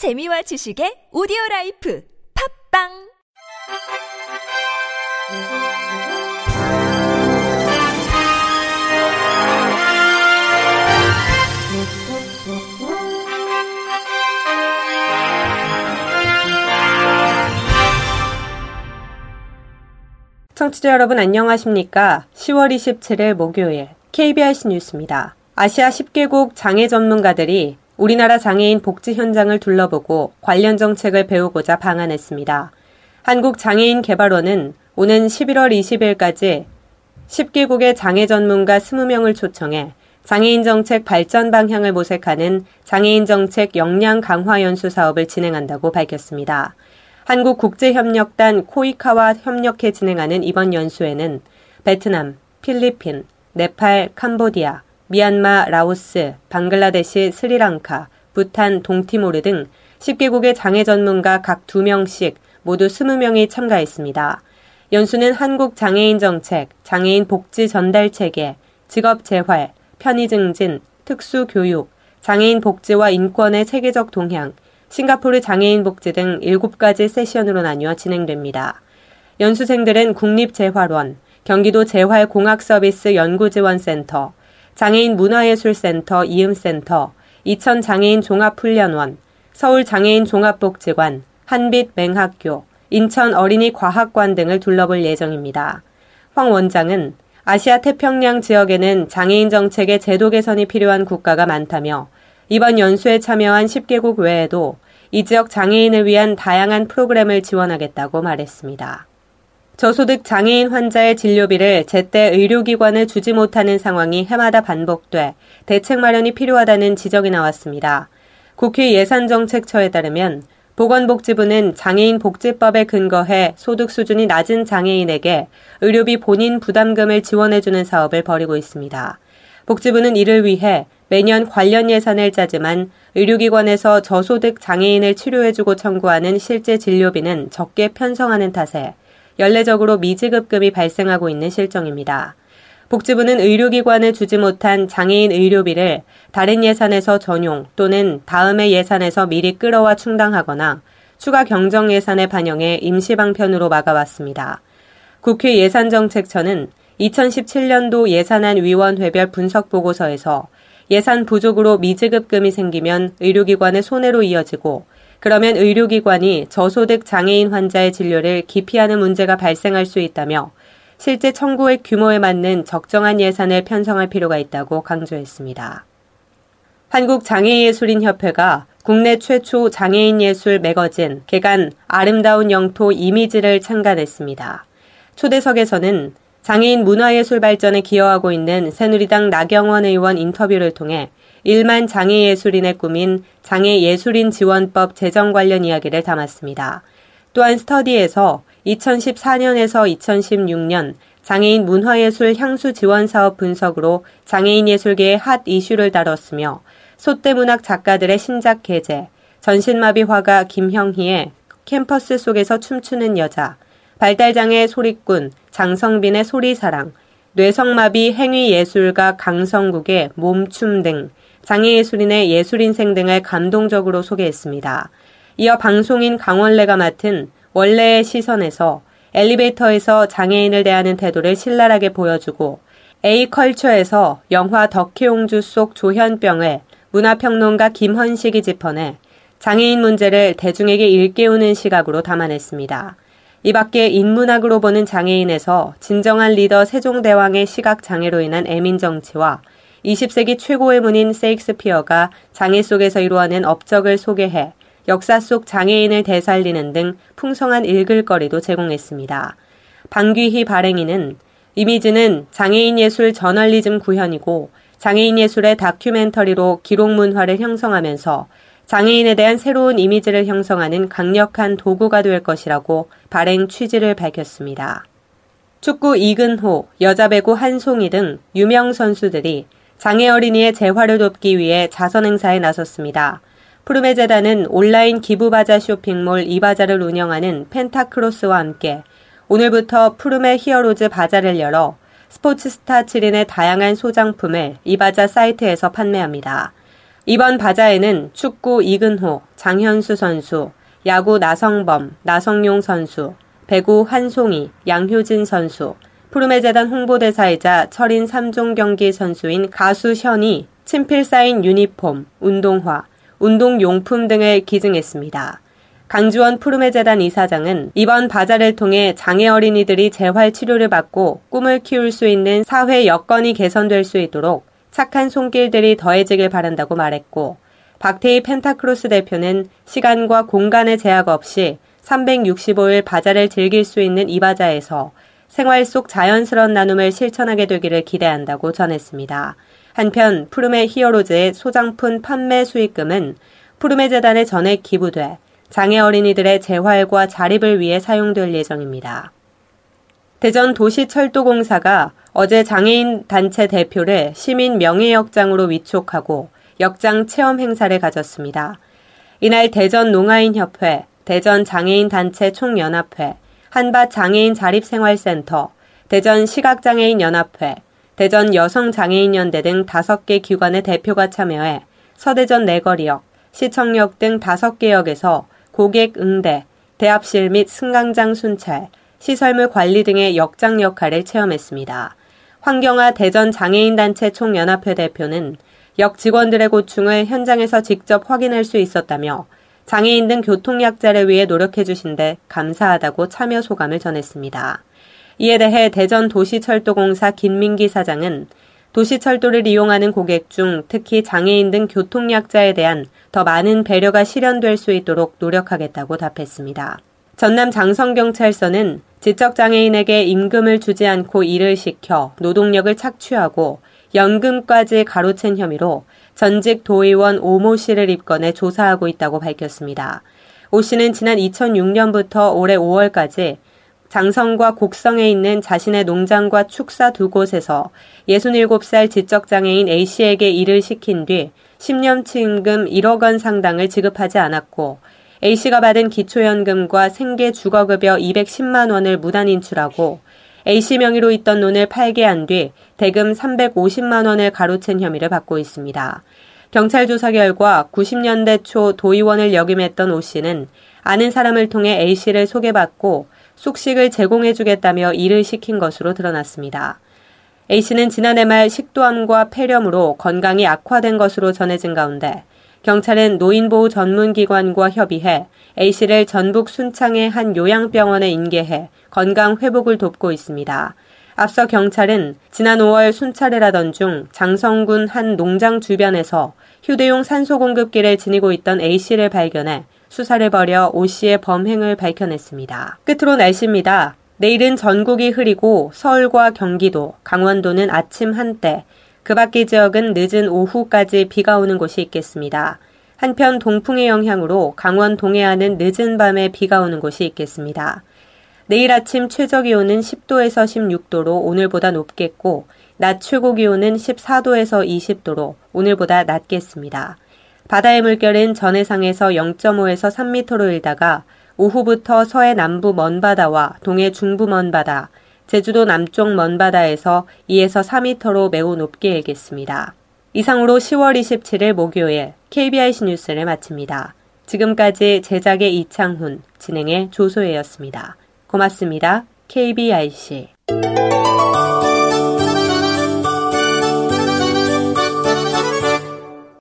재미와 지식의 오디오 life 팟빵 청취자 여러분 안녕하십니까? 10월 27일 목요일 KBRC 뉴스입니다. 아시아 10개국 장애 전문가들이 우리나라 장애인 복지 현장을 둘러보고 관련 정책을 배우고자 방한했습니다. 한국장애인개발원은 오는 11월 20일까지 10개국의 장애 전문가 20명을 초청해 장애인 정책 발전 방향을 모색하는 장애인 정책 역량 강화 연수 사업을 진행한다고 밝혔습니다. 한국국제협력단 코이카와 협력해 진행하는 이번 연수에는 베트남, 필리핀, 네팔, 캄보디아, 미얀마, 라오스, 방글라데시, 스리랑카, 부탄, 동티모르 등 10개국의 장애 전문가 각 2명씩 모두 20명이 참가했습니다. 연수는 한국 장애인 정책, 장애인 복지 전달 체계, 직업 재활, 편의 증진, 특수 교육, 장애인 복지와 인권의 세계적 동향, 싱가포르 장애인 복지 등 7가지 세션으로 나뉘어 진행됩니다. 연수생들은 국립재활원, 경기도 재활공학서비스 연구지원센터, 장애인 문화예술센터 이음센터, 이천장애인 종합훈련원, 서울장애인 종합복지관, 한빛 맹학교, 인천 어린이 과학관 등을 둘러볼 예정입니다. 황 원장은 아시아 태평양 지역에는 장애인 정책의 제도 개선이 필요한 국가가 많다며 이번 연수에 참여한 10개국 외에도 이 지역 장애인을 위한 다양한 프로그램을 지원하겠다고 말했습니다. 저소득 장애인 환자의 진료비를 제때 의료기관을 주지 못하는 상황이 해마다 반복돼 대책 마련이 필요하다는 지적이 나왔습니다. 국회 예산정책처에 따르면 보건복지부는 장애인 복지법에 근거해 소득 수준이 낮은 장애인에게 의료비 본인 부담금을 지원해주는 사업을 벌이고 있습니다. 복지부는 이를 위해 매년 관련 예산을 짜지만 의료기관에서 저소득 장애인을 치료해주고 청구하는 실제 진료비는 적게 편성하는 탓에 연례적으로 미지급금이 발생하고 있는 실정입니다. 복지부는 의료기관에 주지 못한 장애인 의료비를 다른 예산에서 전용 또는 다음의 예산에서 미리 끌어와 충당하거나 추가 경정 예산에 반영해 임시방편으로 막아왔습니다. 국회 예산정책처는 2017년도 예산안 위원회별 분석 보고서에서 예산 부족으로 미지급금이 생기면 의료기관의 손해로 이어지고 그러면 의료기관이 저소득 장애인 환자의 진료를 기피하는 문제가 발생할 수 있다며 실제 청구액 규모에 맞는 적정한 예산을 편성할 필요가 있다고 강조했습니다. 한국장애예술인협회가 국내 최초 장애인 예술 매거진 개간 아름다운 영토 이미지를 창간했습니다. 초대석에서는 장애인 문화예술 발전에 기여하고 있는 새누리당 나경원 의원 인터뷰를 통해 1만 장애예술인의 꿈인 장애예술인 지원법 제정 관련 이야기를 담았습니다. 또한 스터디에서 2014년에서 2016년 장애인 문화예술 향수 지원 사업 분석으로 장애인 예술계의 핫 이슈를 다뤘으며 소떼문학 작가들의 신작 게재, 전신마비 화가 김형희의 캠퍼스 속에서 춤추는 여자, 발달장애 소리꾼 장성빈의 소리사랑, 뇌성마비 행위예술가 강성국의 몸춤 등 장애예술인의 예술인생 등을 감동적으로 소개했습니다. 이어 방송인 강원래가 맡은 원래의 시선에서 엘리베이터에서 장애인을 대하는 태도를 신랄하게 보여주고 A컬처에서 영화 덕혜옹주 속 조현병을 문화평론가 김헌식이 짚어내 장애인 문제를 대중에게 일깨우는 시각으로 담아냈습니다. 이 밖에 인문학으로 보는 장애인에서 진정한 리더 세종대왕의 시각장애로 인한 애민정치와 20세기 최고의 문인 세익스피어가 장애 속에서 이루어낸 업적을 소개해 역사 속 장애인을 되살리는 등 풍성한 읽을거리도 제공했습니다. 방귀희 발행인은 이미지는 장애인 예술 저널리즘 구현이고 장애인 예술의 다큐멘터리로 기록 문화를 형성하면서 장애인에 대한 새로운 이미지를 형성하는 강력한 도구가 될 것이라고 발행 취지를 밝혔습니다. 축구 이근호, 여자 배구 한송이 등 유명 선수들이 장애 어린이의 재활을 돕기 위해 자선 행사에 나섰습니다. 푸르메 재단은 온라인 기부바자 쇼핑몰 이바자를 운영하는 펜타크로스와 함께 오늘부터 푸르메 히어로즈 바자를 열어 스포츠 스타 7인의 다양한 소장품을 이바자 사이트에서 판매합니다. 이번 바자에는 축구 이근호, 장현수 선수, 야구 나성범, 나성용 선수, 배구 한송이, 양효진 선수, 푸르메 재단 홍보대사이자 철인 3종 경기 선수인 가수 션이 친필 사인 유니폼, 운동화, 운동용품 등을 기증했습니다. 강주원 푸르메 재단 이사장은 이번 바자를 통해 장애 어린이들이 재활 치료를 받고 꿈을 키울 수 있는 사회 여건이 개선될 수 있도록 착한 손길들이 더해지길 바란다고 말했고 박태희 펜타크로스 대표는 시간과 공간의 제약 없이 365일 바자를 즐길 수 있는 이 바자에서 생활 속 자연스러운 나눔을 실천하게 되기를 기대한다고 전했습니다. 한편 푸르메 히어로즈의 소장품 판매 수익금은 푸르메 재단에 전액 기부돼 장애 어린이들의 재활과 자립을 위해 사용될 예정입니다. 대전 도시철도공사가 어제 장애인 단체 대표를 시민 명예역장으로 위촉하고 역장 체험 행사를 가졌습니다. 이날 대전 농아인협회, 대전 장애인 단체 총연합회, 한밭 장애인 자립생활센터, 대전 시각장애인 연합회, 대전 여성장애인연대 등 다섯 개 기관의 대표가 참여해 서대전 내거리역, 시청역 등 다섯 개 역에서 고객 응대, 대합실 및 승강장 순찰, 시설물 관리 등의 역장 역할을 체험했습니다. 황경아 대전 장애인단체 총연합회 대표는 역 직원들의 고충을 현장에서 직접 확인할 수 있었다며 장애인 등 교통약자를 위해 노력해주신데 감사하다고 참여 소감을 전했습니다. 이에 대해 대전 도시철도공사 김민기 사장은 도시철도를 이용하는 고객 중 특히 장애인 등 교통약자에 대한 더 많은 배려가 실현될 수 있도록 노력하겠다고 답했습니다. 전남 장성경찰서는 지적장애인에게 임금을 주지 않고 일을 시켜 노동력을 착취하고 연금까지 가로챈 혐의로 전직 도의원 오모 씨를 입건해 조사하고 있다고 밝혔습니다. 오 씨는 지난 2006년부터 올해 5월까지 장성과 곡성에 있는 자신의 농장과 축사 두 곳에서 67살 지적장애인 A씨에게 일을 시킨 뒤 10년치 임금 1억 원 상당을 지급하지 않았고 A씨가 받은 기초연금과 생계 주거급여 210만 원을 무단 인출하고 A씨 명의로 있던 논을 팔게 한 뒤 대금 350만 원을 가로챈 혐의를 받고 있습니다. 경찰 조사 결과 90년대 초 도의원을 역임했던 O씨는 아는 사람을 통해 A씨를 소개받고 숙식을 제공해주겠다며 일을 시킨 것으로 드러났습니다. A씨는 지난해 말 식도암과 폐렴으로 건강이 악화된 것으로 전해진 가운데 경찰은 노인보호 전문기관과 협의해 A씨를 전북 순창의 한 요양병원에 인계해 건강 회복을 돕고 있습니다. 앞서 경찰은 지난 5월 순찰을 하던 중 장성군 한 농장 주변에서 휴대용 산소 공급기를 지니고 있던 A씨를 발견해 수사를 벌여 오 씨의 범행을 밝혀냈습니다. 끝으로 날씨입니다. 내일은 전국이 흐리고 서울과 경기도, 강원도는 아침 한때, 그 밖의 지역은 늦은 오후까지 비가 오는 곳이 있겠습니다. 한편 동풍의 영향으로 강원 동해안은 늦은 밤에 비가 오는 곳이 있겠습니다. 내일 아침 최저 기온은 10도에서 16도로 오늘보다 높겠고, 낮 최고 기온은 14도에서 20도로 오늘보다 낮겠습니다. 바다의 물결은 전해상에서 0.5에서 3m로 일다가 오후부터 서해 남부 먼바다와 동해 중부 먼바다, 제주도 남쪽 먼바다에서 2에서 4m로 매우 높게 일겠습니다. 이상으로 10월 27일 목요일 KBIC 뉴스를 마칩니다. 지금까지 제작의 이창훈, 진행의 조소혜였습니다. 고맙습니다. KBIC